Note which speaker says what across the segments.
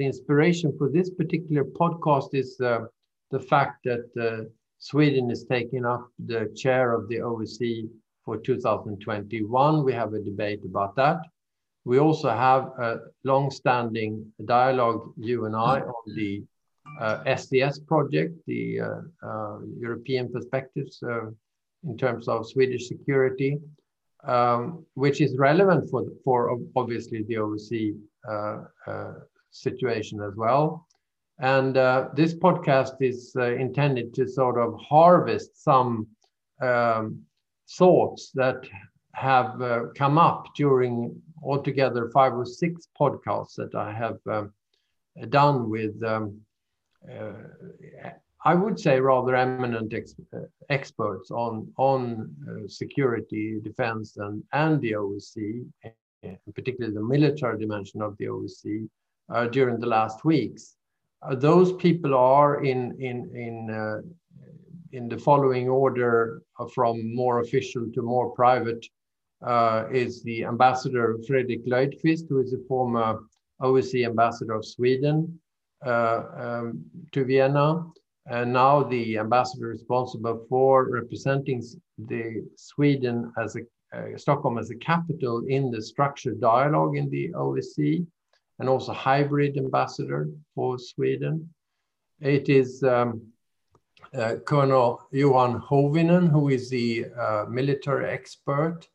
Speaker 1: the inspiration for this particular podcast is uh, the fact that uh, Sweden is taking up the chair of the OSCE for 2021. We have a debate about that. We also have a long-standing dialogue, you and I, on the uh, project, the uh, uh, European perspectives uh, in terms of Swedish security, um, which is relevant for, for obviously the OSCE situation as well. And this podcast is intended to sort of harvest some um, thoughts that have uh, come up during altogether five or six podcasts that I have um, done with, um, uh, I would say, rather eminent ex uh, experts on on uh, security, defense, and and the OSCE, particularly the military dimension of the OSCE, uh, during the last weeks. Uh, those people are in in in in the following order from more official to more private uh, is the ambassador Fredrik Löjdqvist, who is a former OSCE ambassador of Sweden uh, um, to Vienna, and now the ambassador responsible for representing the Sweden as a uh, Stockholm as a capital in the structured dialogue in the OSCE, and also hybrid ambassador for Sweden. It is um, uh, Colonel Johan Hovinen, who is the uh, military expert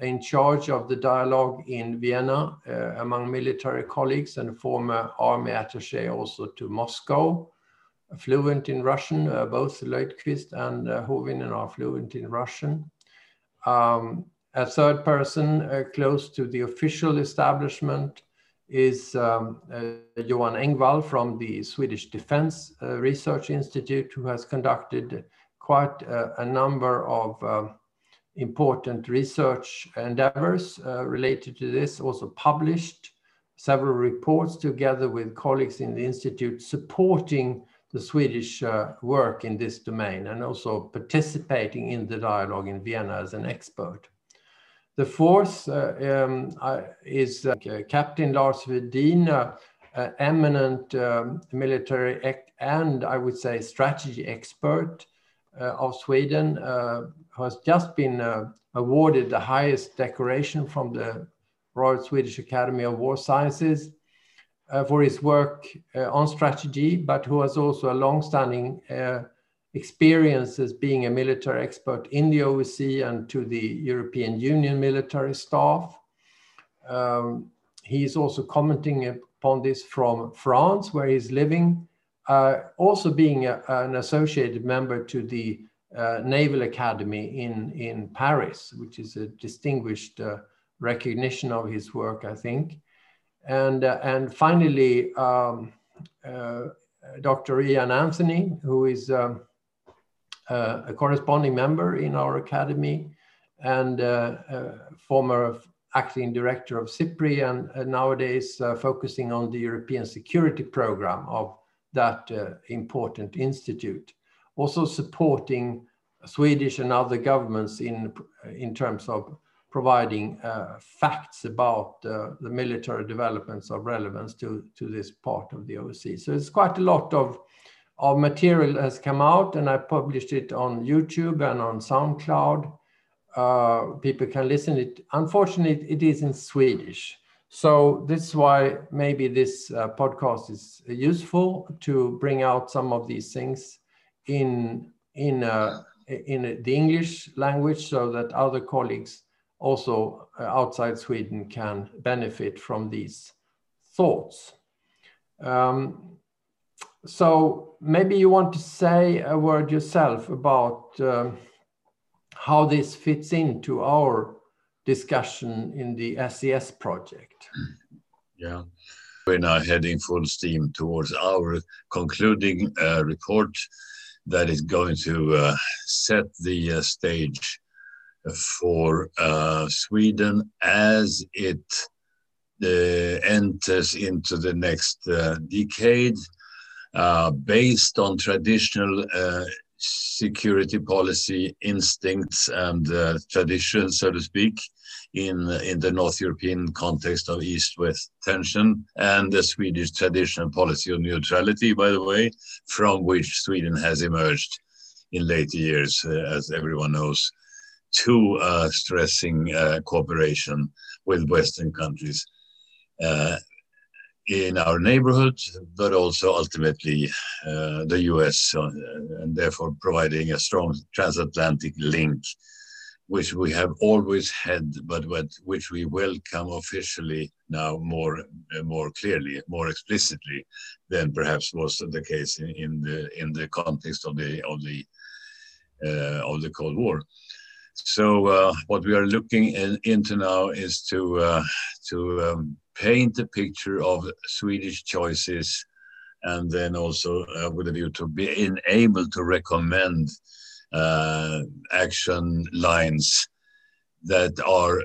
Speaker 1: in charge of the dialogue in Vienna uh, among military colleagues and former army attaché also to Moscow, fluent in Russian. Uh, both Löjdqvist and uh, Hovinen are fluent in Russian. Um, a third person uh, close to the official establishment is um, uh, Johan Engvall from the Swedish Defense uh, Research Institute, who has conducted quite a, a number of uh, important research endeavors uh, related to this, also published several reports together with colleagues in the Institute supporting the Swedish uh, work in this domain and also participating in the dialogue in Vienna as an expert. The fourth uh, um, is uh, Captain Lars Wedin, uh, eminent um, military and I would say strategy expert of Sweden, who has just been awarded the highest decoration from the Royal Swedish Academy of War Sciences uh, for his work uh, on strategy, but who has also a long-standing uh, experience as being a military expert in the OSCE and to the European Union military staff. Um, he is also commenting upon this from France, where he's living, uh, also being a, an associated member to the uh, Naval Academy in, in Paris, which is a distinguished uh, recognition of his work, I think. And, uh, and finally, um, uh, Dr. Ian Anthony, who is um, uh, a corresponding member in our academy and uh, former acting director of SIPRI and, and nowadays uh, focusing on the European security program of that uh, important institute. Also supporting Swedish and other governments in, in terms of providing uh, facts about uh, the military developments of relevance to, to this part of the OSCE. So it's quite a lot of our material has come out and I published it on YouTube and on SoundCloud. Uh, people can listen it. Unfortunately, it is in Swedish. So this is why maybe this uh, podcast is useful to bring out some of these things in in uh, in the English language, so that other colleagues also uh, outside Sweden can benefit from these thoughts. Um, so maybe you want to say a word yourself about um, how this fits into our discussion in the SES project.
Speaker 2: Yeah, we're now heading full steam towards our concluding uh, report that is going to uh, set the uh, stage for uh, Sweden as it uh, enters into the next uh, decade uh, based on traditional uh, security policy instincts and uh, traditions, so to speak, in, in the North European context of East West tension and the Swedish traditional policy of neutrality, by the way, from which Sweden has emerged in later years, uh, as everyone knows, to uh, stressing uh, cooperation with Western countries uh, in our neighborhood, but also ultimately uh, the US, uh, and therefore providing a strong transatlantic link which we have always had, but which we welcome officially now more uh, more clearly, more explicitly than perhaps was the case in, in the in the context of the of the uh, of the Cold War. So uh, what we are looking in, into now is to uh, to um, paint a picture of Swedish choices, and then also uh, with a view to being able to recommend uh, action lines that are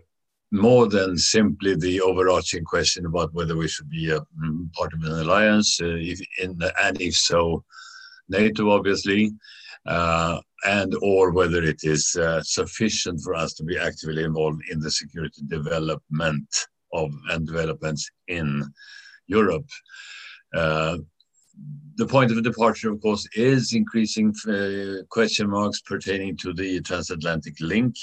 Speaker 2: more than simply the overarching question about whether we should be a mm, part of an alliance, uh, if in, and if so, NATO obviously, and or whether it is uh, sufficient for us to be actively involved in the security development of and developments in Europe. Uh, the point of departure, of course, is increasing uh, question marks pertaining to the transatlantic link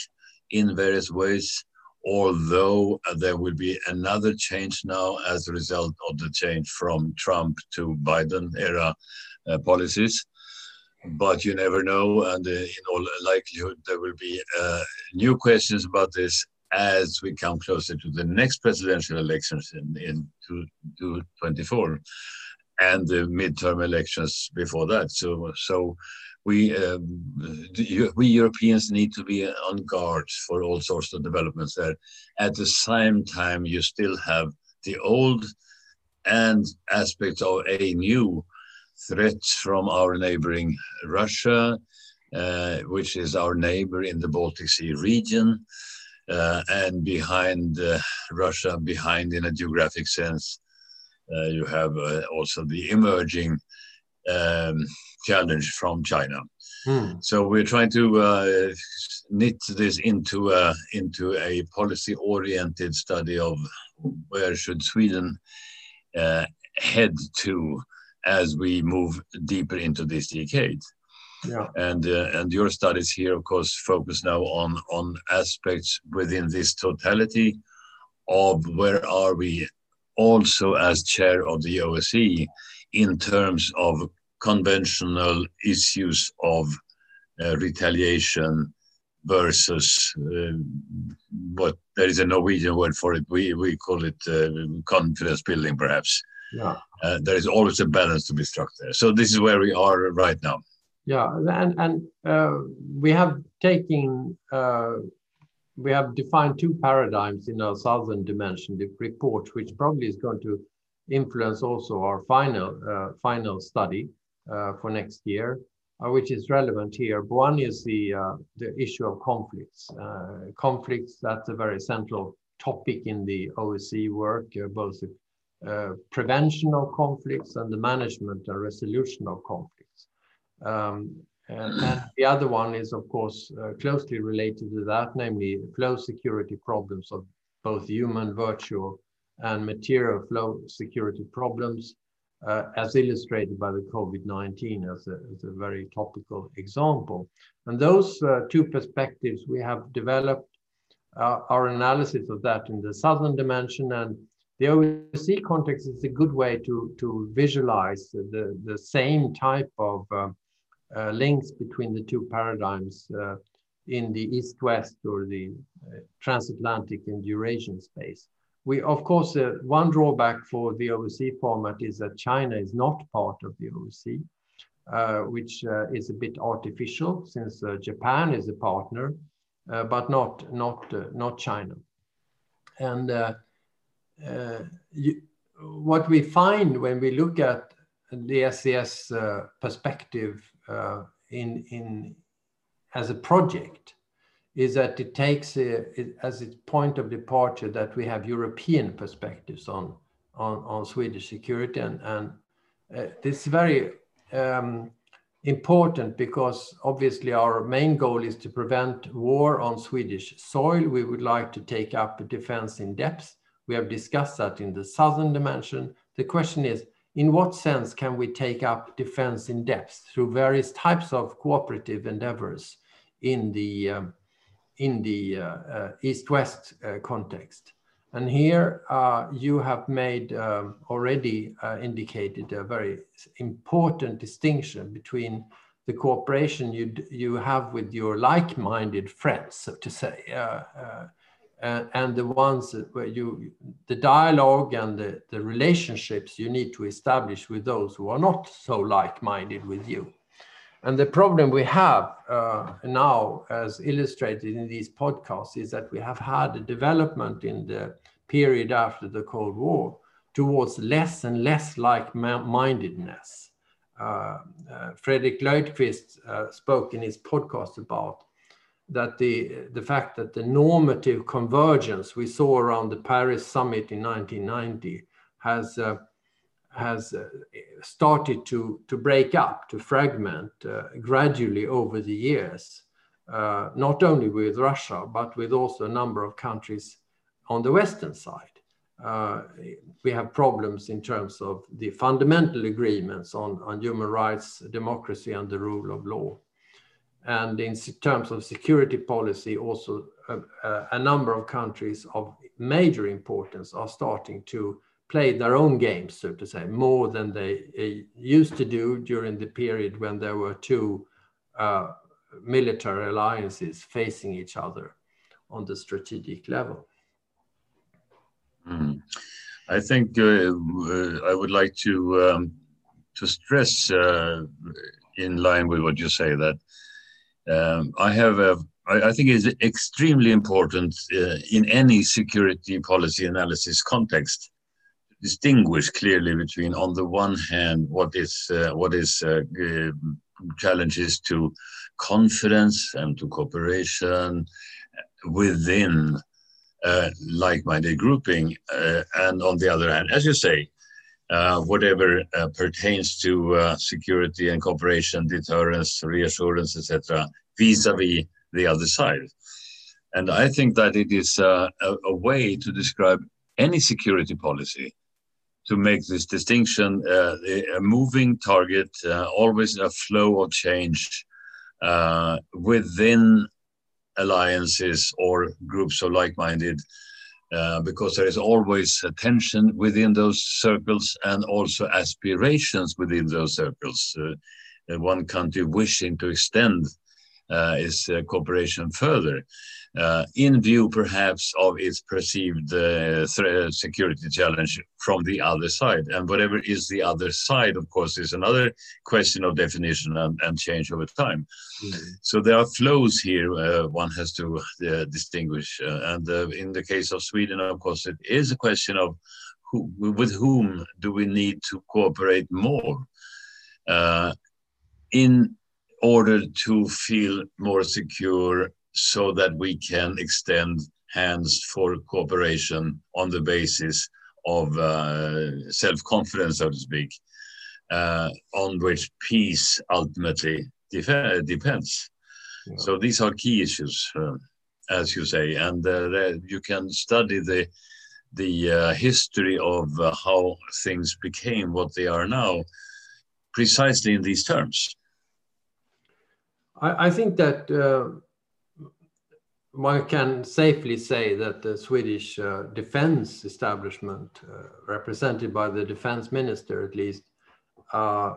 Speaker 2: in various ways, although uh, there will be another change now as a result of the change from Trump to Biden era uh, policies. But you never know, and uh, in all likelihood, there will be uh, new questions about this as we come closer to the next presidential elections in, in 2024 and the midterm elections before that. So, so we um, we Europeans need to be on guard for all sorts of developments there. At the same time, you still have the old and aspects of a new threats from our neighboring Russia, uh, which is our neighbor in the Baltic Sea region. Uh, and behind uh, Russia, behind in a geographic sense, uh, you have uh, also the emerging um, challenge from China. Hmm. So we're trying to uh, knit this into a, into a policy-oriented study of where should Sweden uh, head to as we move deeper into this decade. Yeah. And uh, and your studies here, of course, focus now on on aspects within this totality of where are we also as chair of the OSCE in terms of conventional issues of uh, retaliation versus uh, what there is a Norwegian word for it. We we call it uh, confidence building, perhaps. Yeah. Uh, there is always a balance to be struck there. So this is where we are right now.
Speaker 1: Yeah, and and uh, we have taken uh, we have defined two paradigms in our southern dimension the report, which probably is going to influence also our final uh, final study uh, for next year, uh, which is relevant here. One is the the issue of conflicts. Conflicts that's a very central topic in the OSCE work, both the prevention of conflicts and the management and resolution of conflicts. Um, and the other one is, of course, uh, closely related to that, namely flow security problems of both human, virtual, and material flow security problems, uh, as illustrated by the COVID-19 as a, as a very topical example. And those uh, two perspectives, we have developed uh, our analysis of that in the southern dimension and the OSCE context is a good way to, to visualize the, the same type of um, uh, links between the two paradigms uh, in the east-west or the uh, transatlantic and Eurasian space. We, of course, uh, one drawback for the OSCE format is that China is not part of the OSCE, uh, which uh, is a bit artificial since Japan is a partner, but not not not China. And you, what we find when we look at the SCS perspective uh, in, in, as a project is that it takes a, it, as its point of departure that we have European perspectives on, on, on Swedish security. And, and uh, this is very um, important because obviously our main goal is to prevent war on Swedish soil. We would like to take up defense in depth. We have discussed that in the southern dimension. The question is, in what sense can we take up defense in depth through various types of cooperative endeavors in the um, in the uh, uh, East-West uh, context? And here uh, you have made um, already uh, indicated a very important distinction between the cooperation you you have with your like-minded friends, so to say, and, the ones where you, the dialogue and the, the relationships you need to establish with those who are not so like-minded with you. And the problem we have uh, now, as illustrated in these podcasts, is that we have had a development in the period after the Cold War towards less and less like-mindedness. Uh, uh, uh, spoke in his podcast about that the, the fact that the normative convergence we saw around the Paris summit in 1990 has, uh, has uh, started to, to break up, to fragment uh, gradually over the years, uh, not only with Russia, but with also a number of countries on the Western side. Uh, we have problems in terms of the fundamental agreements on, on human rights, democracy, and the rule of law and in terms of security policy, also a, a, number of countries of major importance are starting to play their own games, so to say, more than they uh, used to do during the period when there were two uh, military alliances facing each other on the strategic level.
Speaker 2: Mm. I think uh, uh, I would like to um, to stress, uh, in line with what you say, that um, I have a, I, think it's extremely important uh, in any security policy analysis context distinguish clearly between, on the one hand, what is uh, what is uh, challenges to confidence and to cooperation within uh, like-minded grouping, uh, and on the other hand, as you say, whatever uh, pertains to uh, security and cooperation, deterrence, reassurance, etc., vis-a-vis the other side. And I think that it is uh, a, a, way to describe any security policy to make this distinction uh, a moving target, always a flow of change within alliances or groups of like-minded uh, because there is always a tension within those circles and also aspirations within those circles. Uh, one country wishing to extend uh, its uh, cooperation further uh, in view perhaps of its perceived uh, security challenge from the other side. And whatever is the other side, of course, is another question of definition and, and change over time. Mm. So there are flows here uh, one has to uh, distinguish. Uh, and uh, in the case of Sweden, of course, it is a question of who, with whom do we need to cooperate more in order to feel more secure so that we can extend hands for cooperation on the basis of uh, self-confidence, so to speak, uh, on which peace ultimately def- depends. Yeah. So these are key issues, uh, as you say, and uh, you can study the the uh, history of uh, how things became what they are now, precisely in these terms.
Speaker 1: I, I think that one can safely say that the Swedish uh, defense establishment, uh, represented by the defense minister at least, uh,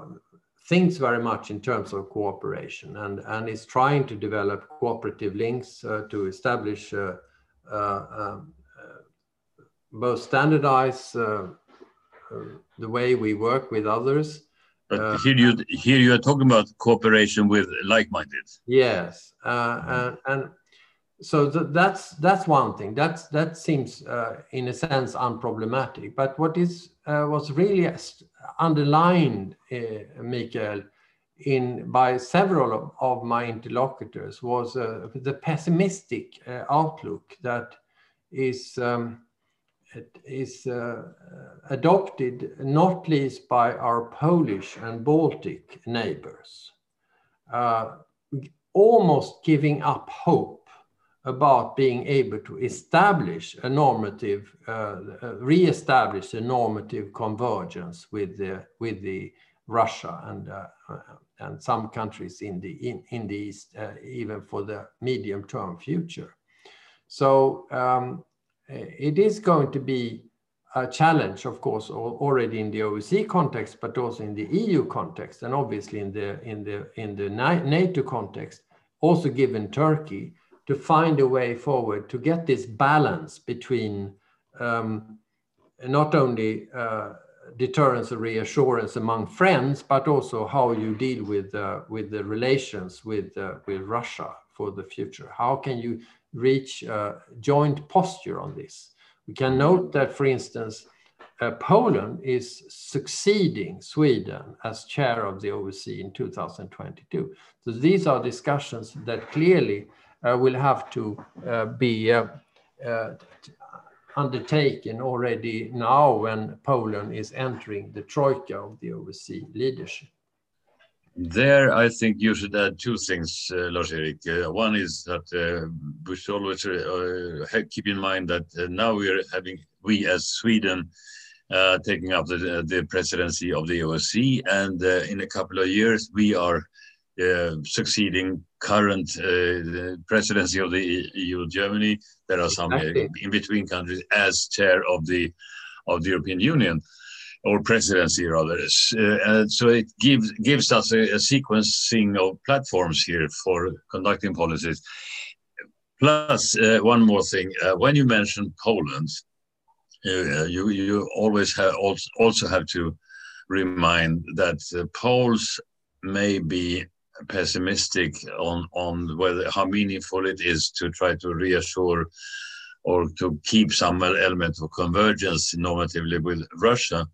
Speaker 1: thinks very much in terms of cooperation and, and is trying to develop cooperative links uh, to establish uh, uh, um, both standardize the way we work with others.
Speaker 2: But here you here you are talking about cooperation with like-minded.
Speaker 1: Yes, and, and so th that's that's one thing. That's that seems uh, in a sense unproblematic. But what is uh, was really underlined, uh, Mikael, in by several of, of my interlocutors was uh, the pessimistic uh, outlook that is um, is uh, adopted not least by our Polish and Baltic neighbors almost giving up hope about being able to establish a normative, uh, uh, re-establish a normative convergence with the, with the Russia and, uh, and some countries in the, in, in the East, uh, even for the medium term future. So um, it is going to be a challenge, of course, already in the OSCE context, but also in the EU context, and obviously in the in the in the NATO context, also given Turkey, to find a way forward to get this balance between um, not only uh, deterrence and reassurance among friends, but also how you deal with uh, with the relations with uh, with Russia for the future. How can you reach a joint posture on this? We can note that, for instance, uh, Poland is succeeding Sweden as chair of the OSCE in 2022. So these are discussions that clearly will have to uh, be uh, uh, undertaken already now when Poland is entering the troika of the OSCE leadership.
Speaker 2: There, I think you should add two things, uh, Lars-Erik. Uh, one is that uh, we should always uh, keep in mind that uh, now we are having, we as Sweden, uh, taking up the, the presidency of the OSCE, and uh, in a couple of years we are succeeding current presidency of the EU, Germany. There are some in between countries as chair of the of the European Union or presidency rather. Uh, so it gives gives us a, a, sequencing of platforms here for conducting policies. Plus, uh, one more thing: uh, when you mention Poland, uh, you you always have also, also have to remind that Poles may be pessimistic on on whether how meaningful it is to try to reassure or to keep some element of convergence normatively with Russia.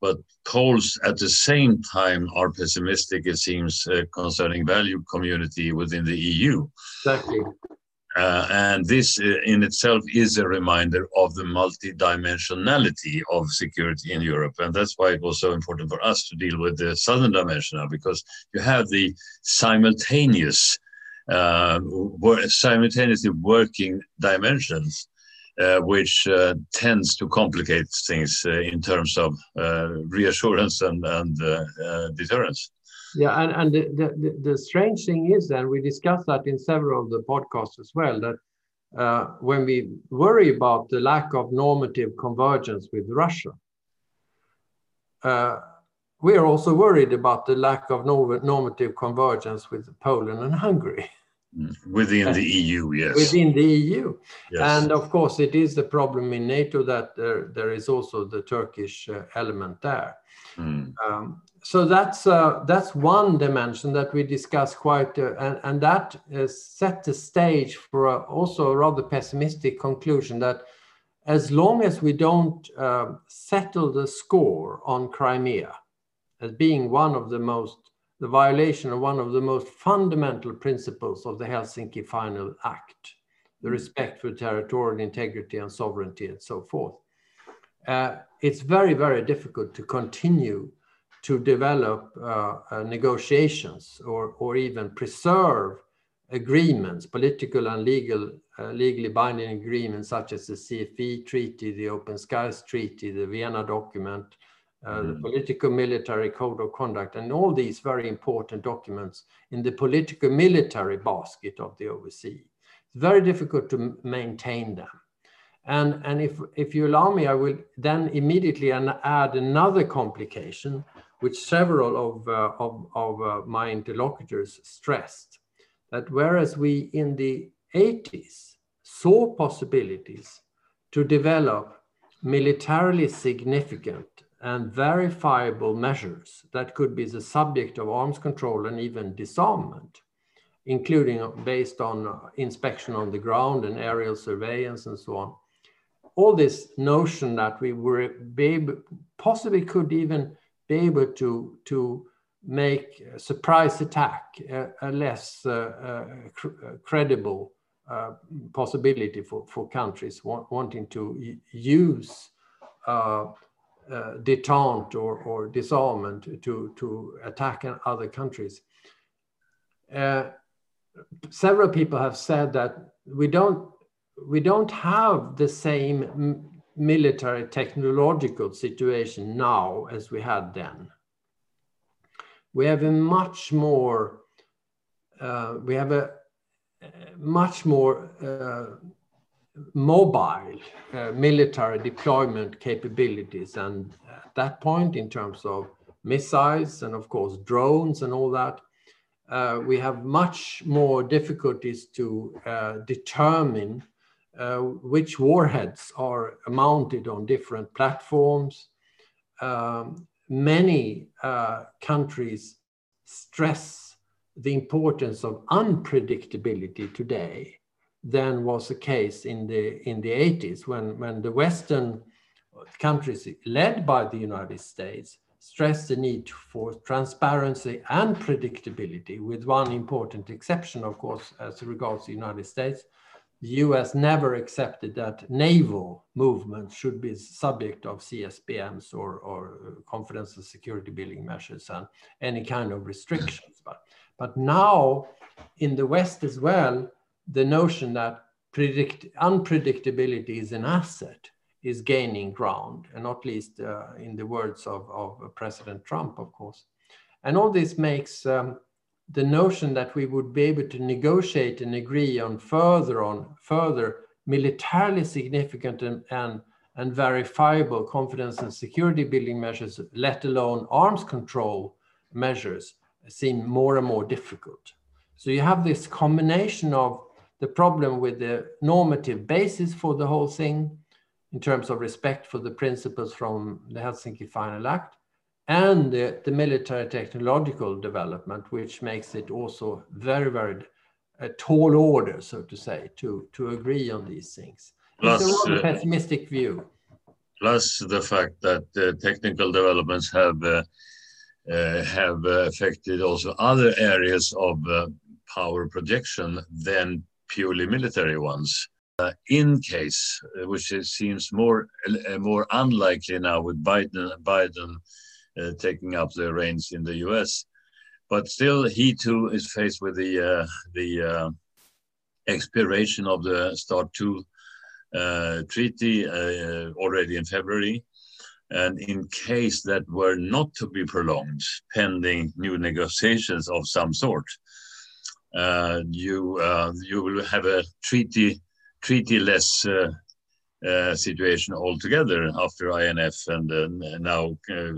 Speaker 2: But Poles at the same time are pessimistic, it seems, uh, concerning value community within the EU.
Speaker 1: Exactly.
Speaker 2: Uh, and this uh, in itself is a reminder of the multidimensionality of security in Europe. And that's why it was so important for us to deal with the southern dimension now, because you have the simultaneous uh, simultaneously working dimensions, uh, which uh, tends to complicate things in terms of reassurance and, and deterrence.
Speaker 1: Yeah, and, and the, the, the, strange thing is, and we discussed that in several of the podcasts as well, that when we worry about the lack of normative convergence with Russia, we are also worried about the lack of normative convergence with Poland and Hungary.
Speaker 2: Within the EU, yes.
Speaker 1: Within the EU. Yes. And of course, it is the problem in NATO that there, there is also the Turkish uh, element there. Mm. Um, so that's uh, that's one dimension that we discuss quite, uh, and, and that set the stage for a, also a rather pessimistic conclusion that as long as we don't uh, settle the score on Crimea as being one of the most the violation of one of the most fundamental principles of the Helsinki Final Act, the mm. respect for territorial integrity and sovereignty and so forth. Uh, it's very, very difficult to continue to develop uh, uh, negotiations or, or even preserve agreements, political and legal, uh, legally binding agreements such as the CFE Treaty, the Open Skies Treaty, the Vienna Document, uh, the mm. political military code of conduct, and all these very important documents in the political military basket of the OSCE. It's very difficult to maintain them. And, and if, if you allow me, I will then immediately add another complication, which several of, uh, of, of uh, my interlocutors stressed, that whereas we in the 80s saw possibilities to develop militarily significant and verifiable measures that could be the subject of arms control and even disarmament, including based on inspection on the ground and aerial surveillance and so on. All this notion that we were able, possibly could even be able to, to make a surprise attack a, a less uh, uh, cr credible uh, possibility for, for countries wa wanting to use uh, uh, detente or, or disarmament to, to attack other countries. uh, several people have said that we don't we don't have the same military technological situation now as we had then. We have a much more uh, we have a, a much more uh, mobile uh, military deployment capabilities and at that point in terms of missiles and of course drones and all that uh, we have much more difficulties to uh, determine uh, which warheads are mounted on different platforms. Um, many uh, countries stress the importance of unpredictability today than was the case in the in the 80s when when the western countries led by the united states stressed the need for transparency and predictability with one important exception of course as regards the united states the US never accepted that naval movements should be subject of CSBMs or, or confidence and security building measures and any kind of restrictions. But, but now in the West as well, the notion that predict, unpredictability is an asset is gaining ground, and not least uh, in the words of, of President Trump, of course. And all this makes um, the notion that we would be able to negotiate and agree on further on further militarily significant and, and, and verifiable confidence and security building measures, let alone arms control measures, seem more and more difficult. So you have this combination of the problem with the normative basis for the whole thing in terms of respect for the principles from the Helsinki Final Act, and the, the, military technological development, which makes it also very, very a tall order, so to say, to, to agree on these things. Plus, it's a rather uh, pessimistic view.
Speaker 2: Plus the fact that uh, technical developments have uh, uh, have affected also other areas of uh, power projection than purely military ones. Uh, in case, which seems more more unlikely now with Biden Biden uh, taking up the reins in the U.S. But still, he too is faced with the uh, the uh, expiration of the START II treaty already in February. And in case that were not to be prolonged, pending new negotiations of some sort, uh, you uh, you will have a treaty treatyless uh, uh, situation altogether after INF and uh, now uh,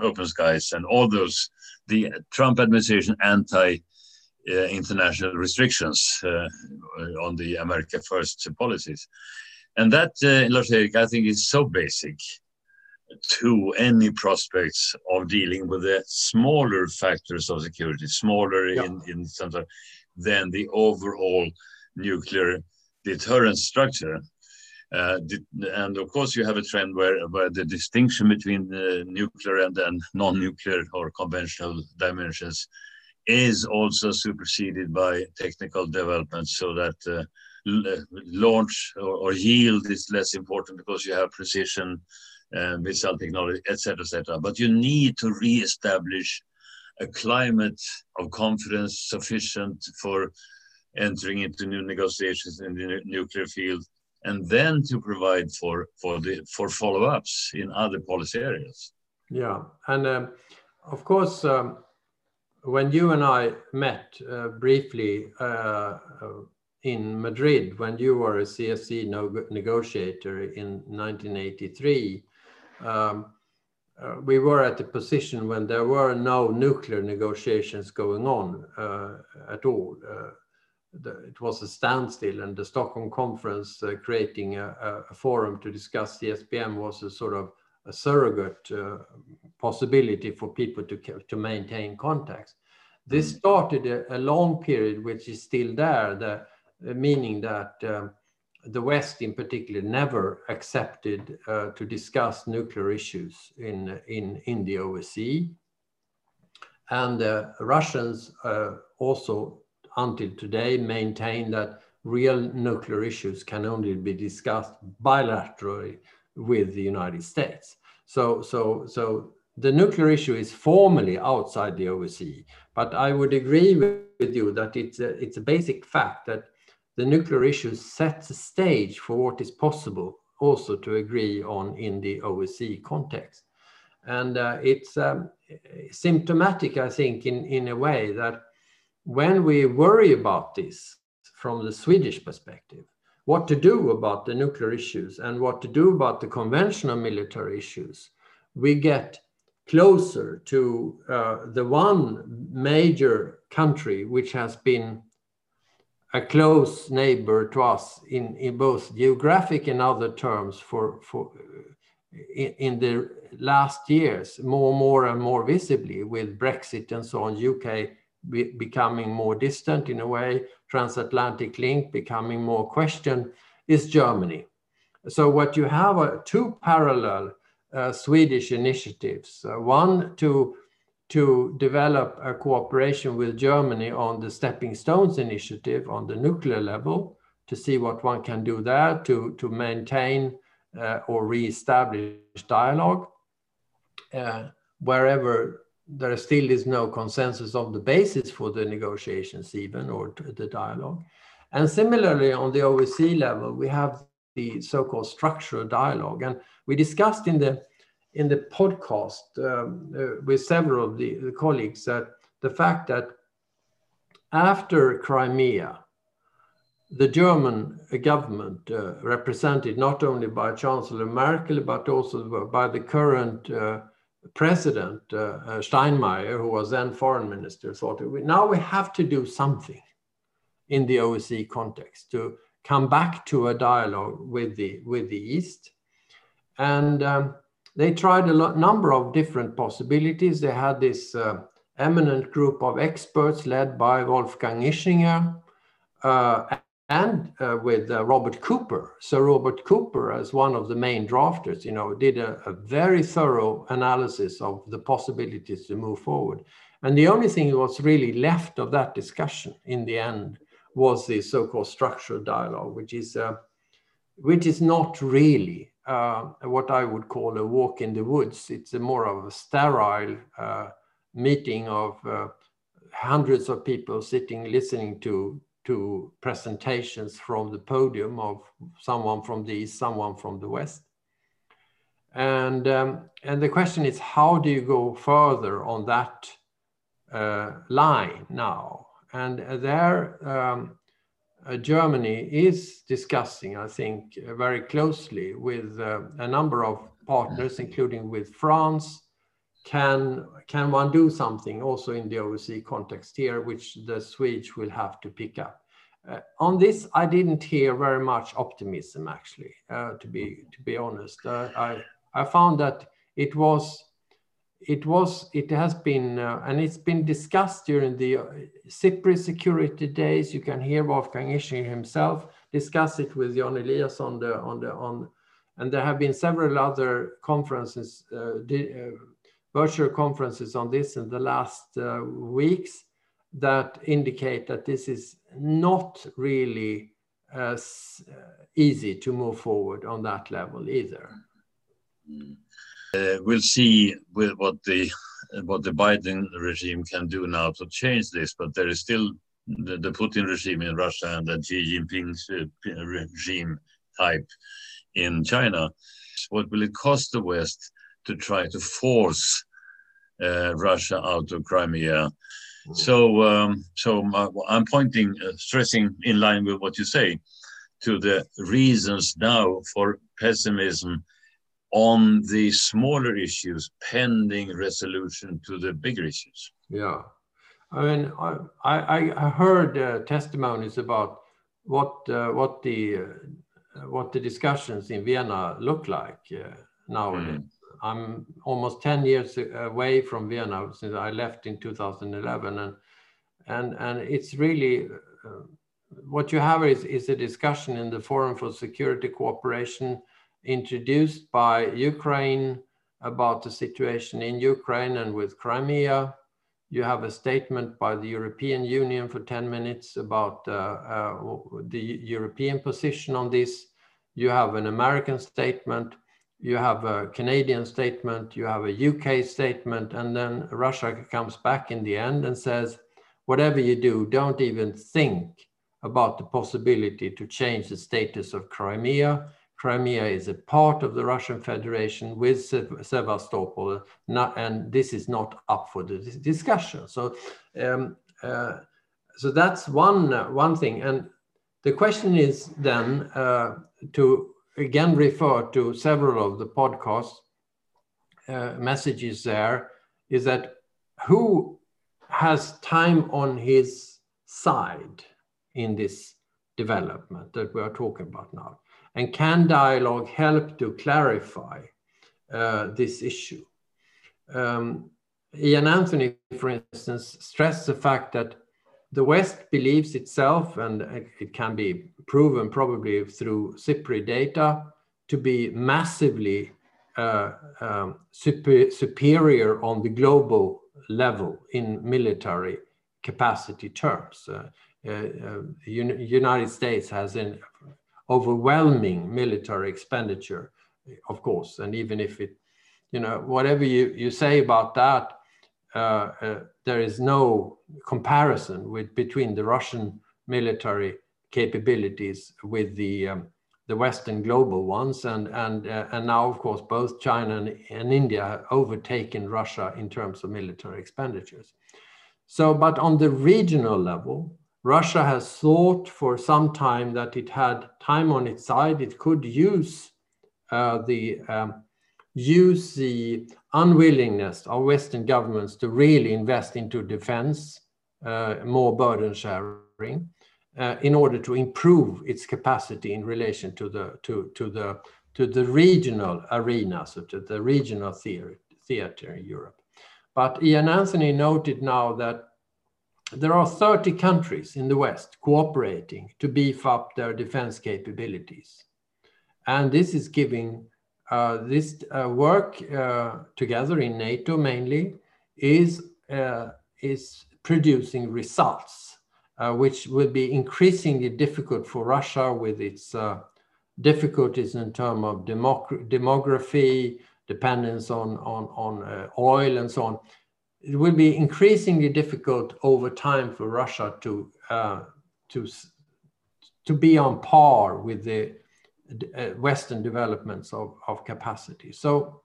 Speaker 2: Open Skies and all those the Trump administration anti uh, international restrictions uh, on the America First policies, and that Lars Erik I think is so basic to any prospects of dealing with the smaller factors of security, smaller yeah. in in terms of than the overall nuclear deterrence structure uh, and of course, you have a trend where, where the distinction between the nuclear and, and non-nuclear or conventional dimensions is also superseded by technical developments so that uh, uh, launch or, or, yield is less important because you have precision uh, missile technology, etc., etc. But you need to re-establish a climate of confidence sufficient for entering into new negotiations in the nuclear field and then to provide for for the for follow-ups in other policy areas.
Speaker 1: Yeah, and um, of course, um, when you and I met uh, briefly uh, uh in Madrid, when you were a CSCE no negotiator in 1983. Um, uh, we were at a position when there were no nuclear negotiations going on uh, at all. The, it was a standstill and the Stockholm conference uh, creating a, a, forum to discuss the CSBM was a sort of a surrogate uh, possibility for people to, to maintain contacts. This mm. started a, a long period, which is still there, the, uh, meaning that um, the West in particular never accepted uh, to discuss nuclear issues in, in, in the OSCE. And the Russians uh, also until today maintain that real nuclear issues can only be discussed bilaterally with the United States. So, so, so the nuclear issue is formally outside the OSCE, but I would agree with you that it's a, it's a basic fact that the nuclear issue sets the stage for what is possible also to agree on in the OSCE context. And uh, it's um, symptomatic, I think, in, in a way that when we worry about this from the Swedish perspective, what to do about the nuclear issues and what to do about the conventional military issues, we get closer to uh, the one major country which has been a close neighbor to us in, in both geographic and other terms for, for in, in the last years, more more and more visibly with Brexit and so on, UK be, becoming more distant in a way, transatlantic link becoming more questioned, is Germany. So what you have are two parallel uh, Swedish initiatives. Uh, one to to develop a cooperation with Germany on the Stepping Stones initiative on the nuclear level to see what one can do there to, to maintain uh, or re-establish dialogue uh, wherever there still is no consensus of the basis for the negotiations even or the dialogue. And similarly on the OSCE level, we have the so-called structural dialogue. And we discussed in the in the podcast um, uh, with several of the, the, colleagues that the fact that after Crimea, the German government, uh, represented not only by Chancellor Merkel, but also by the current uh, president, uh, uh, Steinmeier, who was then foreign minister, thought now we have to do something in the OSCE context to come back to a dialogue with the, with the East. And um, they tried a lot, number of different possibilities. They had this uh, eminent group of experts led by Wolfgang Ischinger uh, and uh, with uh, Robert Cooper. Sir Robert Cooper, as one of the main drafters, you know, did a, a, very thorough analysis of the possibilities to move forward. And the only thing that was really left of that discussion in the end was the so-called structural dialogue, which is uh, which is not really uh, what I would call a walk in the woods. It's a more of a sterile uh, meeting of uh, hundreds of people sitting listening to to presentations from the podium of someone from the east, someone from the west. And, um, and the question is, how do you go further on that uh, line now? And there, um, uh, Germany is discussing, I think, uh, very closely with uh, a number of partners, including with France. Can, can one do something also in the OSCE context here, which the Swedes will have to pick up? Uh, on this, I didn't hear very much optimism, actually, uh, to, be, to be honest. Uh, I, I found that it was it was it has been uh, and it's been discussed during the uh, SIPRI security days. You can hear Wolfgang Ischinger himself discuss it with Jan Elias on the on the on, and there have been several other conferences, uh, uh, virtual conferences on this in the last uh, weeks that indicate that this is not really as uh, easy to move forward on that level either.
Speaker 2: Mm. Uh, we'll see what the what the Biden regime can do now to change this, but there is still the, the Putin regime in Russia and the Xi Jinping's uh, regime type in China. What will it cost the West to try to force uh, Russia out of Crimea? So, um, so I'm pointing, uh, stressing in line with what you say, to the reasons now for pessimism on the smaller issues pending resolution to the bigger issues.
Speaker 1: Yeah. I mean, I, I, I heard uh, testimonies about what uh, what the uh, what the discussions in Vienna look like uh, nowadays. Mm. I'm almost 10 years away from Vienna since I left in 2011, and and and it's really uh, what you have is is a discussion in the Forum for Security Cooperation introduced by Ukraine about the situation in Ukraine and with Crimea. You have a statement by the European Union for 10 minutes about uh, uh, the European position on this. You have an American statement. You have a Canadian statement, you have a UK statement, and then Russia comes back in the end and says, whatever you do, don't even think about the possibility to change the status of Crimea. Crimea is a part of the Russian Federation with Sevastopol, not, and this is not up for the discussion. So, um, uh, so that's one uh, one thing. And the question is then uh, to again refer to several of the podcast uh, messages there is that who has time on his side in this development that we are talking about now? And can dialogue help to clarify uh, this issue? Um, Ian Anthony, for instance, stressed the fact that the West believes itself, and it can be proven probably through SIPRI data, to be massively uh, um, super, superior on the global level in military capacity terms. Uh, uh, uh United States has an overwhelming military expenditure, of course, and even if it, you know, whatever you, you say about that, there is no comparison with between the Russian military capabilities with the um, the Western global ones, and and uh, and now of course both China and, and India have overtaken Russia in terms of military expenditures. So, but on the regional level, Russia has thought for some time that it had time on its side. It could use uh, the um, use the unwillingness of Western governments to really invest into defense, uh, more burden sharing, uh, in order to improve its capacity in relation to the to to the to the regional arena, so to the regional theater, theater in Europe. But Ian Anthony noted now that there are 30 countries in the West cooperating to beef up their defense capabilities. And this is giving this uh, work uh, together in NATO mainly is, is producing results, which will be increasingly difficult for Russia with its difficulties in terms of demography, dependence on, on, on uh, oil and so on. It will be increasingly difficult over time for Russia to, uh, to, to be on par with the uh, Western developments of, of capacity. So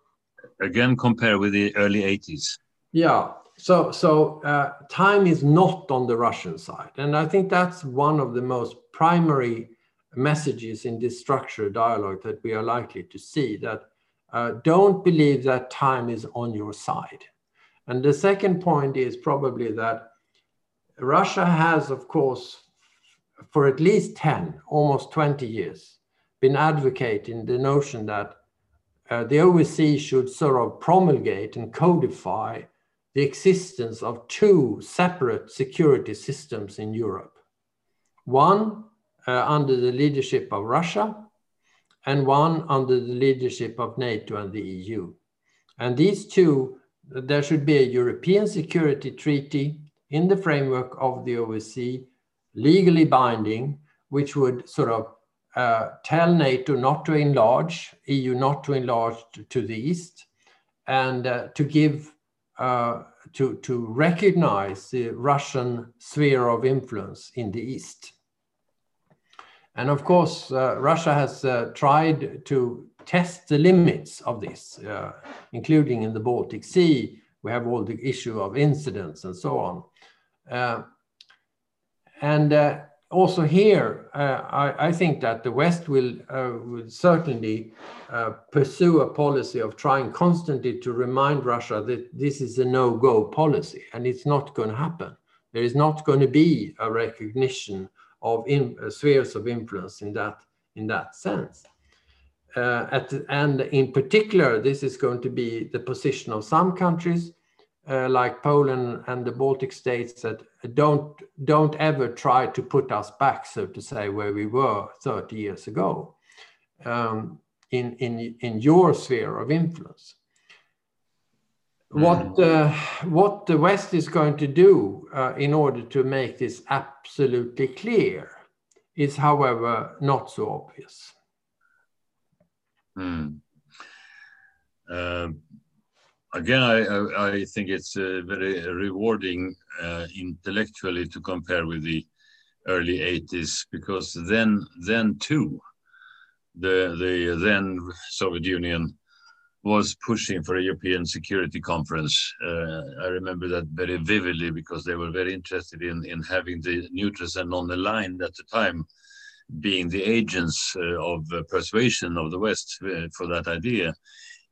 Speaker 2: again, compare with the early 80s.
Speaker 1: Yeah. So so uh, time is not on the Russian side, and I think that's one of the most primary messages in this structured dialogue that we are likely to see. That uh, don't believe that time is on your side. And the second point is probably that Russia has, of course, for at least 10, almost 20 years, been advocating the notion that uh, the OSCE should sort of promulgate and codify the existence of two separate security systems in Europe. One uh, under the leadership of Russia, and one under the leadership of NATO and the EU. And these two, there should be a European security treaty in the framework of the OSCE, legally binding, which would sort of uh, tell NATO not to enlarge, EU not to enlarge to, to the east, and uh, to give, uh, to, to recognize the Russian sphere of influence in the east. And of course, uh, Russia has uh, tried to test the limits of this, including in the Baltic Sea. We have all the issue of incidents and so on. and also here, uh, I, I, think that the West will, uh, will certainly uh, pursue a policy of trying constantly to remind Russia that this is a no-go policy, and it's not going to happen. There is not going to be a recognition of in, uh, spheres of influence in that in that sense. Uh, and in particular, this is going to be the position of some countries uh, like Poland and the Baltic states that don't don't ever try to put us back, so to say, where we were 30 years ago um, in, in, in your sphere of influence. Mm. What, uh, what the West is going to do uh, in order to make this absolutely clear is, however, not so obvious.
Speaker 2: Mm. Um, again, I, I, think it's uh, very rewarding uh, intellectually to compare with the early 80s because then, then too, the, the then Soviet Union was pushing for a European Security Conference. Uh, I remember that very vividly because they were very interested in, in having the neutrals and non-aligned at the time being the agents uh, of uh, persuasion of the West uh, for that idea.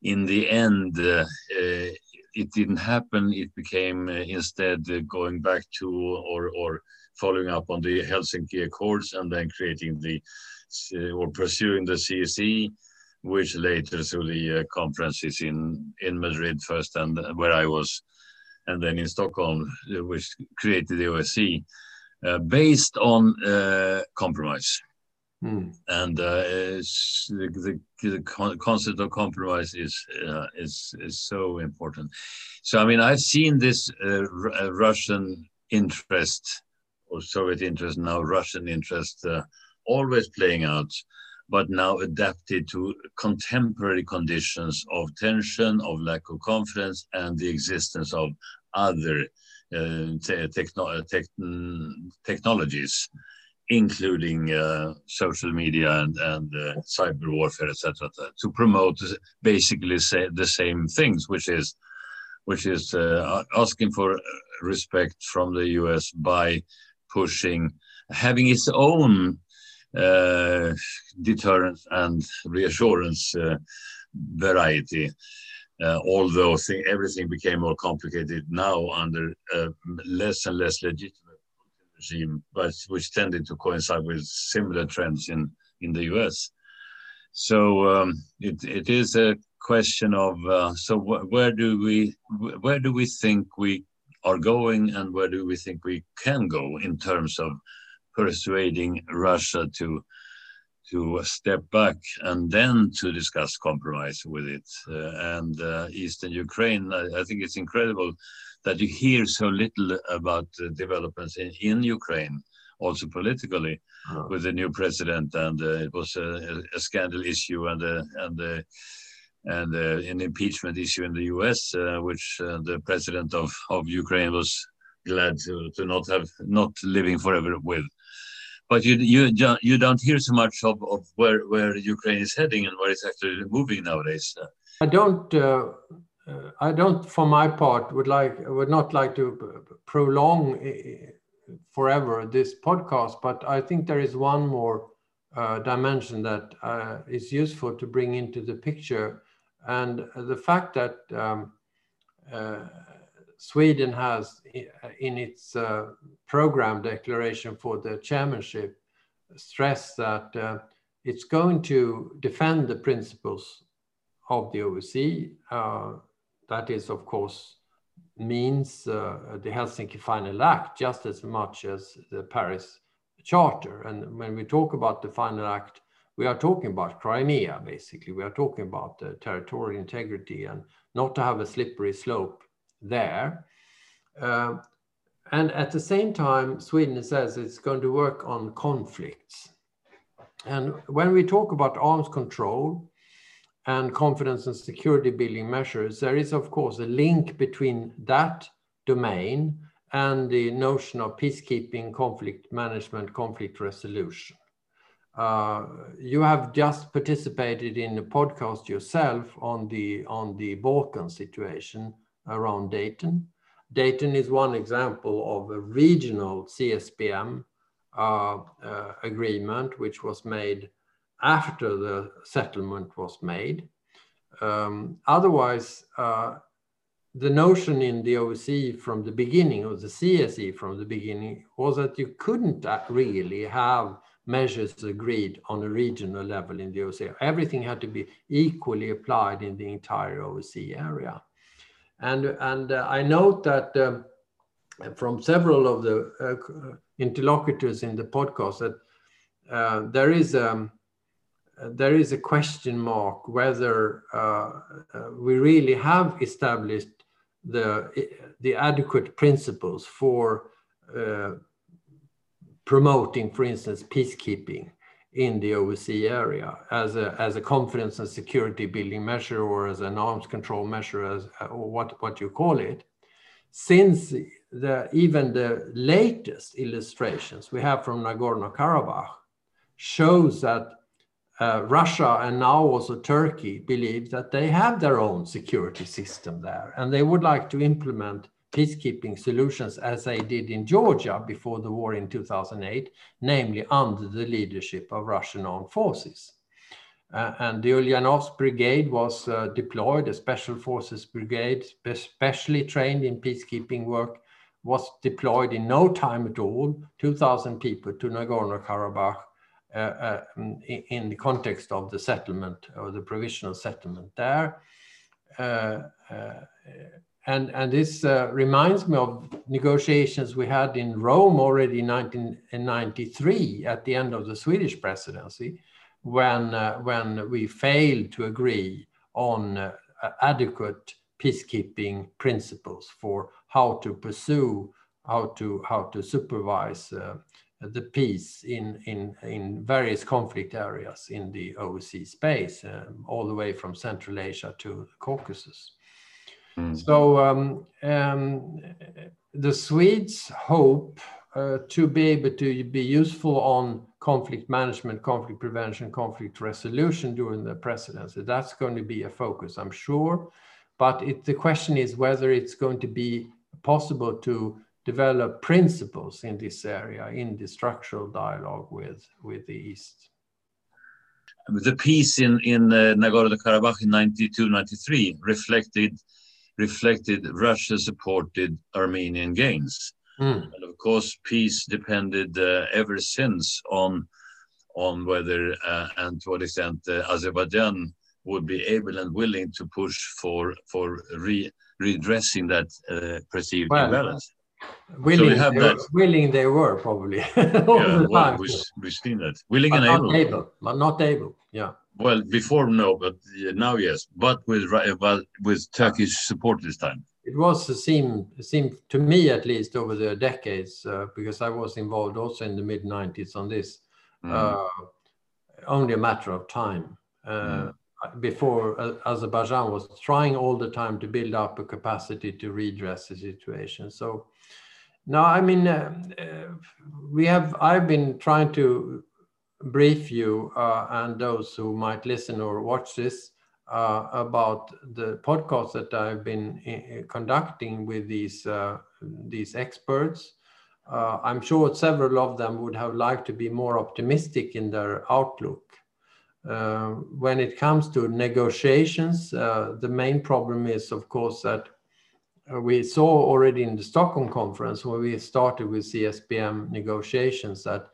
Speaker 2: In the end, uh, uh, it didn't happen. It became instead going back to or, or following up on the Helsinki Accords and then creating the or pursuing the CSCE which later through the uh, conferences in, in Madrid first and where I was, and then in Stockholm, uh, which created the OSCE, uh, based on uh, compromise. Mm. And uh, the, the, the, concept of compromise is, uh, is, is so important. So, I mean, I've seen this Russian interest, or Soviet interest, now Russian interest, always playing out but now adapted to contemporary conditions of tension, of lack of confidence, and the existence of other uh, te techno te technologies, including uh, social media and, and uh, cyber warfare, etc., to promote basically the same things, which is which is uh, asking for respect from the U.S. by pushing having its own uh, deterrence and reassurance uh, variety. Uh, although th everything became more complicated now under a less and less legitimate regime, but which tended to coincide with similar trends in, in the US. So um, it, it is a question of uh, so wh where do we where do we think we are going and where do we think we can go in terms of persuading Russia to to step back and then to discuss compromise with it. Uh, and uh, Eastern Ukraine, I, I, think it's incredible that you hear so little about developments in, in, Ukraine, also politically, oh. with the new president. And uh, it was a, a, scandal issue and a, and a, and an impeachment issue in the U.S., uh, which uh, the president of, of Ukraine was glad to, to not have not living forever with but you you you don't hear so much of, of where where Ukraine is heading and where it's actually moving nowadays.
Speaker 1: I don't. Uh, uh, I don't, for my part, would like would not like to prolong uh, forever this podcast, but I think there is one more uh, dimension that uh, is useful to bring into the picture, and the fact that um, uh, Sweden has in its uh, program declaration for the chairmanship stressed that uh, it's going to defend the principles of the OSCE. Uh, that is, of course, means uh, the Helsinki Final Act just as much as the Paris Charter. And when we talk about the Final Act, we are talking about Crimea, basically. We are talking about territorial integrity and not to have a slippery slope there. Uh, and at the same time, Sweden says it's going to work on conflicts. And when we talk about arms control and confidence and security building measures, there is, of course, a link between that domain and the notion of peacekeeping, conflict management, conflict resolution. Uh, you have just participated in a podcast yourself on the on the Balkan situation around Dayton. Dayton is one example of a regional CSBM uh, uh, agreement, which was made after the settlement was made. Um, otherwise, uh, the notion in the OSCE from the beginning, or the CSCE from the beginning, was that you couldn't really have measures agreed on a regional level in the OSCE. Everything had to be equally applied in the entire OSCE area. And, and uh, I note that um, from several of the uh, interlocutors in the podcast that uh, there is um, there is a question mark whether uh, uh, we really have established the the adequate principles for uh, promoting, for instance, peacekeeping in the OSCE area as a, as a confidence and security building measure or as an arms control measure, as, or what, what you call it. Since the, even the latest illustrations we have from Nagorno-Karabakh shows that uh, Russia and now also Turkey believe that they have their own security system there and they would like to implement peacekeeping solutions as they did in Georgia before the war in 2008, namely under the leadership of Russian armed forces. Uh, and the Ulyanovsk brigade was uh, deployed, a special forces brigade, specially trained in peacekeeping work, was deployed in no time at all, 2,000 people to Nagorno-Karabakh in the context of the settlement or the provisional settlement there. Uh, and, and this uh, reminds me of negotiations we had in Rome already in 1993 at the end of the Swedish presidency, when, uh, when we failed to agree on uh, adequate peacekeeping principles for how to pursue, how to, how to supervise the peace in, in, in various conflict areas in the OSCE space, um, all the way from Central Asia to the Caucasus. Mm. So um, um, the Swedes hope uh, to be able to be useful on conflict management, conflict prevention, conflict resolution during the presidency. That's going to be a focus, I'm sure. But it, the question is whether it's going to be possible to develop principles in this area in the structural dialogue with, with the East.
Speaker 2: The peace in, in uh, Nagorno-Karabakh in 92-93 reflected, reflected Russia-supported Armenian gains. Mm. And of course, peace depended uh, ever since on, on whether uh, and to what extent uh, Azerbaijan would be able and willing to push for, for re redressing that uh, perceived well, imbalance.
Speaker 1: Willing, so they were, willing they were probably. yeah,
Speaker 2: well, we, we've seen that. Willing
Speaker 1: but
Speaker 2: and
Speaker 1: not
Speaker 2: able.
Speaker 1: able. But not able, yeah.
Speaker 2: Well, before no, but now yes. But with but with Turkish support this time.
Speaker 1: It was a seem seemed to me at least over the decades uh, because I was involved also in the mid '90s on this. Mm. Uh, only a matter of time. Uh, mm before uh, Azerbaijan was trying all the time to build up a capacity to redress the situation. So now, I mean, uh, uh, we have, I've been trying to brief you uh, and those who might listen or watch this uh, about the podcast that I've been uh, conducting with these, these experts. I'm sure several of them would have liked to be more optimistic in their outlook uh, when it comes to negotiations, uh, the main problem is, of course, that uh, we saw already in the Stockholm conference when we started with CSBM negotiations that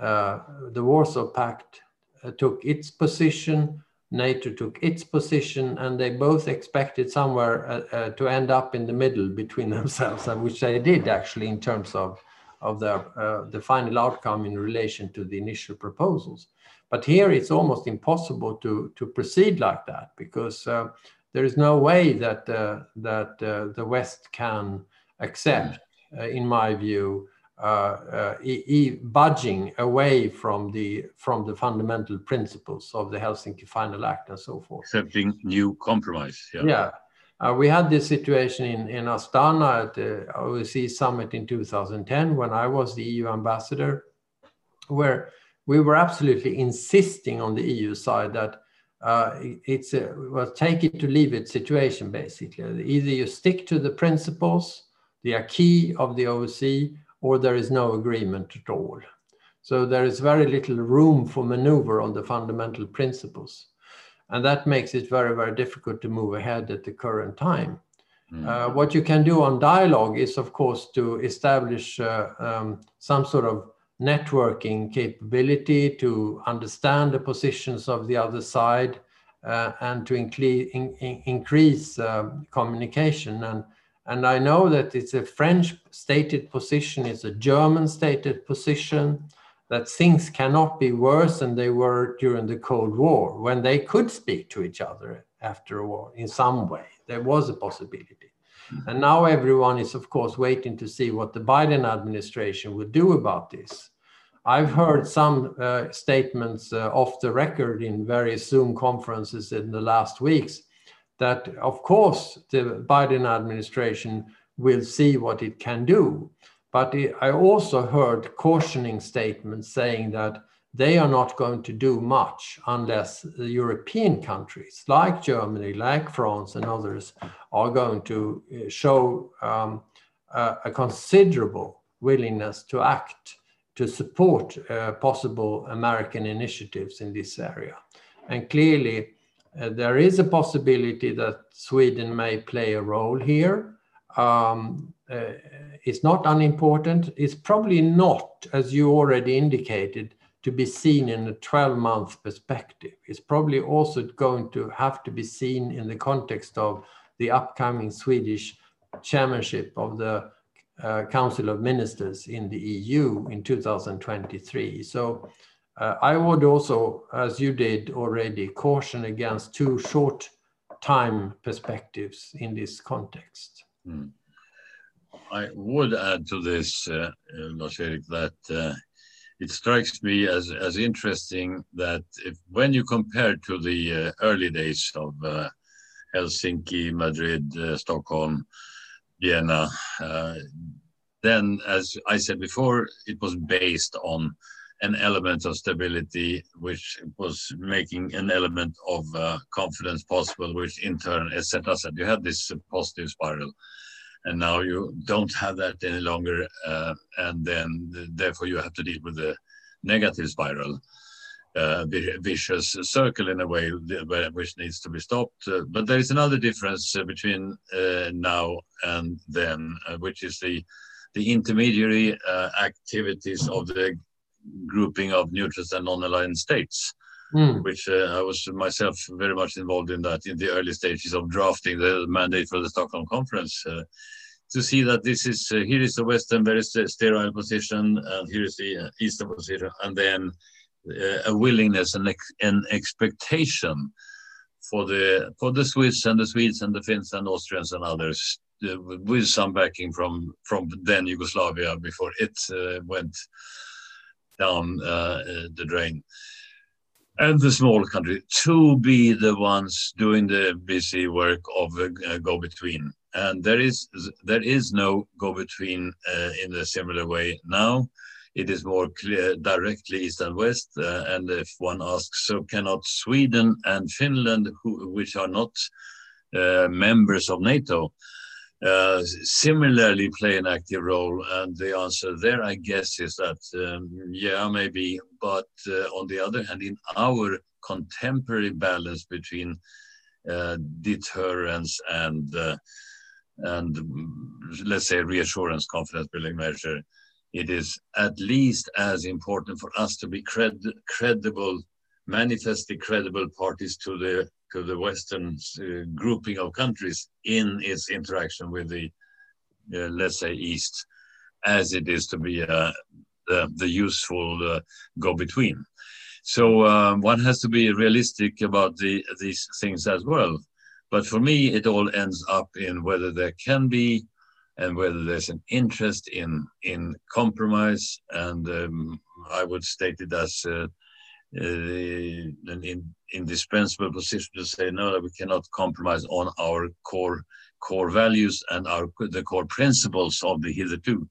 Speaker 1: uh, the Warsaw Pact uh, took its position, NATO took its position, and they both expected somewhere uh, to end up in the middle between themselves, which they did actually in terms of, of the, the final outcome in relation to the initial proposals. But here it's almost impossible to, to proceed like that because uh, there is no way that, uh, that uh, the West can accept, uh, in my view, uh, e e budging away from the, from the fundamental principles of the Helsinki Final Act and so forth.
Speaker 2: Accepting new compromise.
Speaker 1: Yeah. yeah. Uh, we had this situation in, in Astana at the OSCE summit in 2010 when I was the EU ambassador, where we were absolutely insisting on the EU side that uh, it's a well, take it to leave it situation, basically. Either you stick to the principles, the acquis of the OSCE, or there is no agreement at all. So there is very little room for maneuver on the fundamental principles. And that makes it very, very difficult to move ahead at the current time. Mm. Uh, what you can do on dialogue is, of course, to establish uh, um, some sort of networking capability to understand the positions of the other side uh, and to in, in, increase uh, communication. And, and I know that it's a French stated position, it's a German stated position, that things cannot be worse than they were during the Cold War, when they could speak to each other after a war in some way. There was a possibility. And now everyone is, of course, waiting to see what the Biden administration will do about this. I've heard some uh, statements uh, off the record in various Zoom conferences in the last weeks that, of course, the Biden administration will see what it can do. But I also heard cautioning statements saying that they are not going to do much unless the European countries like Germany, like France, and others are going to uh, show um, a, a, considerable willingness to act to support uh, possible American initiatives in this area. And clearly, uh, there is a possibility that Sweden may play a role here. Um, uh, it's not unimportant. It's probably not, as you already indicated, to be seen in a 12 month perspective. It's probably also going to have to be seen in the context of the upcoming Swedish chairmanship of the uh, Council of Ministers in the EU in 2023. So uh, I would also, as you did already, caution against too short time perspectives in this context. Mm.
Speaker 2: I would add to this, uh, uh Lars-Erik, that uh, it strikes me as, as interesting that if, when you compare to the uh, early days of uh, Helsinki, Madrid, uh, Stockholm, Vienna, uh, then, as I said before, it was based on an element of stability, which was making an element of uh, confidence possible, which in turn, set us, you had this positive spiral and now you don't have that any longer, uh, and then therefore you have to deal with the negative spiral, uh, vicious circle in a way which needs to be stopped. Uh, but there is another difference uh, between uh, now and then, uh, which is the the intermediary activities of the grouping of neutrals and non-aligned states. Mm. which uh, I was myself very much involved in that in the early stages of drafting the mandate for the Stockholm conference. Uh, to see that this is uh, here is the western very sterile position, and here is the uh, eastern position, and then uh, a willingness and ex an expectation for the for the Swiss and the Swedes and the Finns and Austrians and others uh, with some backing from from then Yugoslavia before it went down the drain and the small country to be the ones doing the busy work of a, go-between. And there is there is no go-between uh, in a similar way now. It is more clear directly east and west. Uh, and if one asks, so cannot Sweden and Finland, who, which are not uh, members of NATO, uh, similarly play an active role? And the answer there, I guess, is that um, yeah, maybe. But uh, on the other hand, in our contemporary balance between uh, deterrence and uh, and let's say reassurance, confidence building measure, it is at least as important for us to be cred credible, manifestly credible parties to the to the Western uh, grouping of countries in its interaction with the, uh, let's say, East, as it is to be uh, the, the useful go-between. So um, one has to be realistic about the, these things as well. But for me, it all ends up in whether there can be and whether there's an interest in in compromise. And um, I would state it as uh, an in, indispensable position to say no, that we cannot compromise on our core core values and our the core principles of the hitherto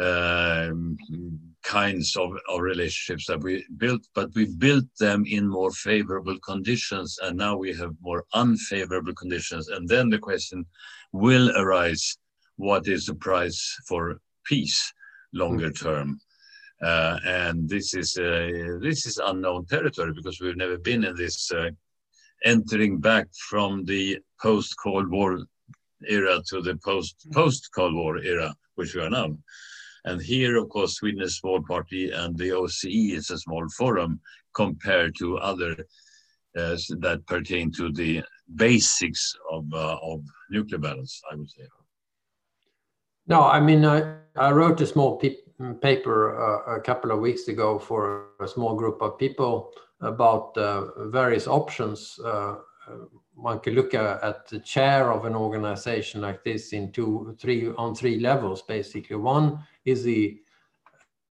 Speaker 2: um, kinds of, of relationships that we built, but we built them in more favorable conditions, and now we have more unfavorable conditions. And then the question will arise: What is the price for peace longer term? Uh, and this is uh, this is unknown territory because we've never been in this uh, entering back from the post Cold War era to the post post Cold War era, which we are now. And here, of course, Sweden is a small party, and the OSCE is a small forum compared to other uh, that pertain to the basics of uh, of nuclear balance. I would say.
Speaker 1: No, I mean, I, I wrote a small paper uh, a couple of weeks ago for a small group of people about uh, various options. Uh, one could look at, the chair of an organization like this in two, three, on three levels, basically. One is the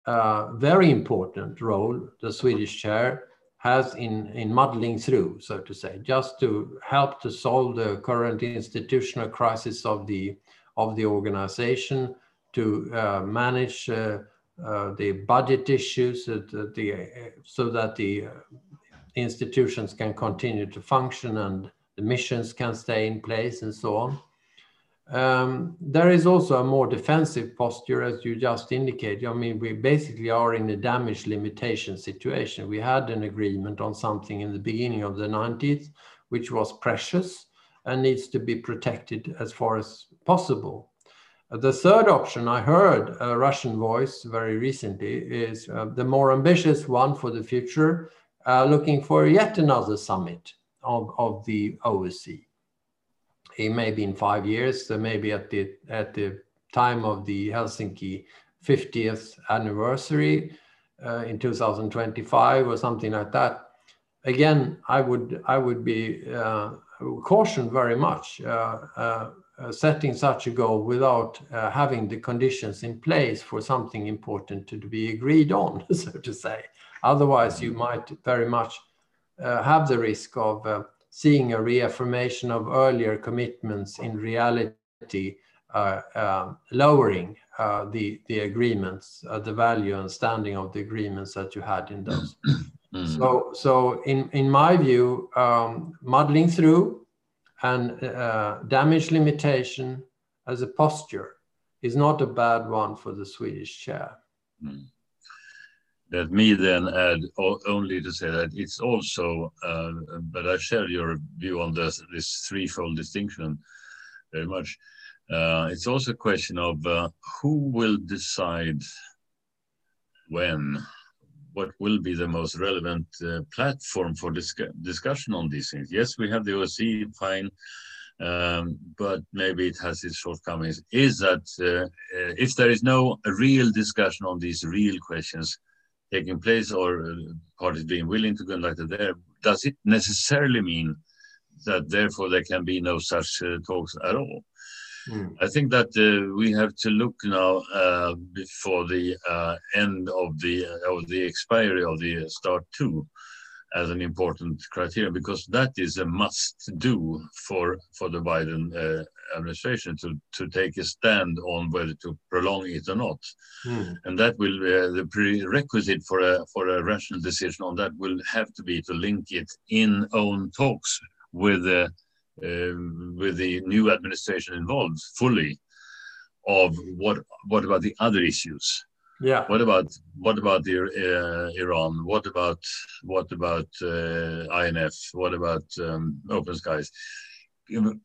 Speaker 1: uh, very important role the Swedish chair has in, in muddling through, so to say, just to help to solve the current institutional crisis of the, of the organization, to uh, manage uh, uh, the budget issues uh, the, so that the institutions can continue to function and the missions can stay in place and so on. Um, there is also a more defensive posture, as you just indicated. I mean, we basically are in a damage limitation situation. We had an agreement on something in the beginning of the 90s, which was precious and needs to be protected as far as possible. The third option, I heard a Russian voice very recently, is uh, the more ambitious one for the future, uh, looking for yet another summit of, of the OSCE. It may be in five years, so maybe at the, at the time of the Helsinki 50th anniversary uh, in 2025 or something like that. Again, I would, I would be uh, cautioned very much uh, uh, setting such a goal without uh, having the conditions in place for something important to, be agreed on, so to say. Otherwise, you might very much uh, have the risk of uh, seeing a reaffirmation of earlier commitments in reality uh, um, lowering uh, the, the agreements, uh, the value and standing of the agreements that you had in those. Mm. So, so in, in my view, um, muddling through and uh, damage limitation as a posture is not a bad one for the Swedish chair. Mm
Speaker 2: let me then add only to say that it's also, uh, but I share your view on this, this threefold distinction very much. Uh, it's also a question of uh, who will decide when, what will be the most relevant uh, platform for discussion on these things. Yes, we have the OSCE, fine, um, but maybe it has its shortcomings. Is that uh, if there is no real discussion on these real questions, taking place or uh, parties being willing to conduct it there, does it necessarily mean that therefore there can be no such uh, talks at all? Mm. I think that uh, we have to look now uh, before the uh, end of the uh, of the expiry of the START two as an important criterion because that is a must do for for the Biden uh, administration to to take a stand on whether to prolong it or not, mm. and that will uh, the prerequisite for a for a rational decision on that will have to be to link it in own talks with the uh, with the new administration involved fully of what what about the other issues
Speaker 1: yeah.
Speaker 2: What about what about the, uh, Iran? What about what about uh, INF? What about um, Open Skies?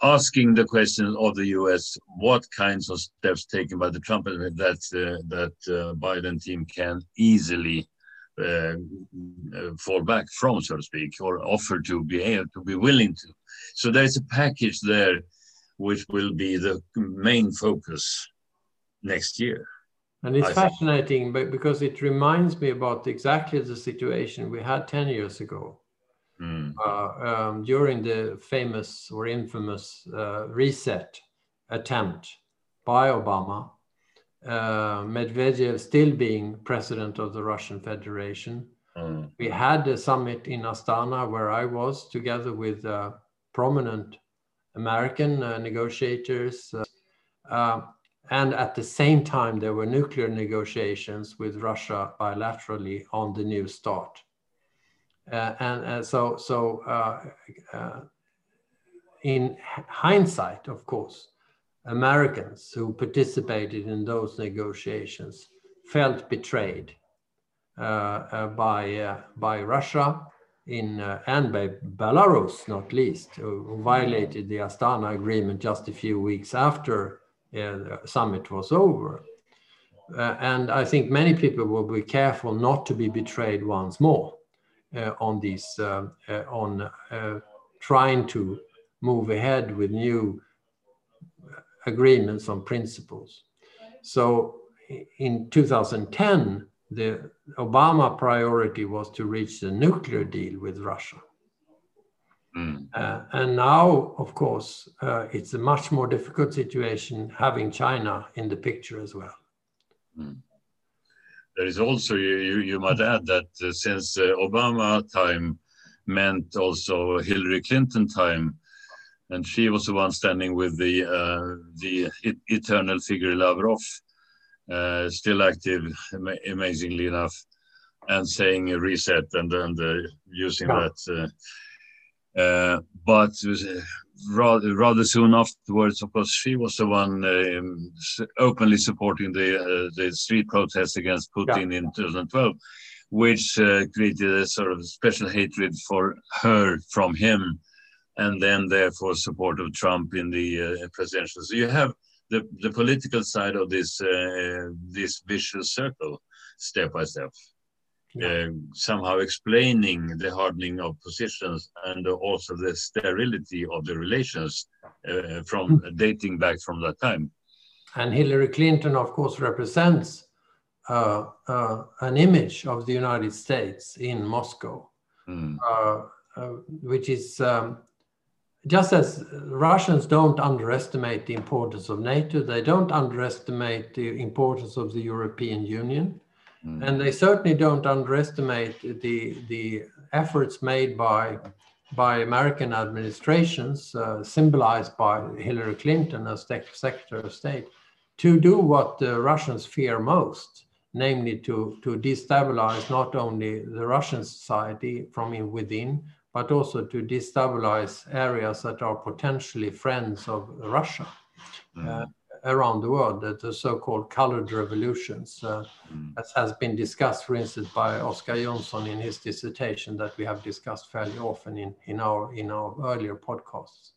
Speaker 2: Asking the question of the U.S. What kinds of steps taken by the Trump that uh, that uh, Biden team can easily uh, fall back from, so to speak, or offer to be able to be willing to. So there's a package there, which will be the main focus next year.
Speaker 1: And it's I fascinating but because it reminds me about exactly the situation we had 10 years ago mm. uh, um, during the famous or infamous uh, reset attempt by Obama. Uh, Medvedev still being president of the Russian Federation. Mm. We had a summit in Astana where I was together with uh, prominent American uh, negotiators. Uh, and at the same time, there were nuclear negotiations with Russia bilaterally on the New START. Uh, and uh, so, so uh, uh, in hindsight, of course, Americans who participated in those negotiations felt betrayed uh, uh, by, by Russia in, and by Belarus, not least, who violated the Astana agreement just a few weeks after uh, summit was over. Uh, and I think many people will be careful not to be betrayed once more uh, on these, uh, uh, on uh, trying to move ahead with new agreements on principles. So in 2010, the Obama priority was to reach the nuclear deal with Russia. Mm. Uh, and now, of course, uh, it's a much more difficult situation having China in the picture as well. Mm.
Speaker 2: there is also you you might add that uh, since uh, Obama time meant also Hillary Clinton time, and she was the one standing with the uh, the eternal figure Lavrov, uh, still active, amazingly enough, and saying reset and and uh, using yeah. that. Uh, but rather, rather soon afterwards, of course, she was the one um, openly supporting the uh, the street protests against Putin yeah. in 2012, which uh, created a sort of special hatred for her from him, and then therefore support of Trump in the uh, presidential. So you have the the political side of this uh, this vicious circle, step by step. Uh, somehow explaining the hardening of positions and also the sterility of the relations uh, from mm. dating back from that time.
Speaker 1: And Hillary Clinton, of course, represents uh, uh an image of the United States in Moscow, mm. which is um, just as Russians don't underestimate the importance of NATO, they don't underestimate the importance of the European Union. Mm. And they certainly don't underestimate the, the efforts made by, by American administrations, uh, symbolized by Hillary Clinton as Secretary of State, to do what the Russians fear most, namely to, to destabilize not only the Russian society from within, but also to destabilize areas that are potentially friends of Russia. Mm. Uh, around the world, the, the so-called colored revolutions, uh, mm. as has been discussed, for instance, by Oscar Jonsson in his dissertation that we have discussed fairly often in, in, our, in our earlier podcasts.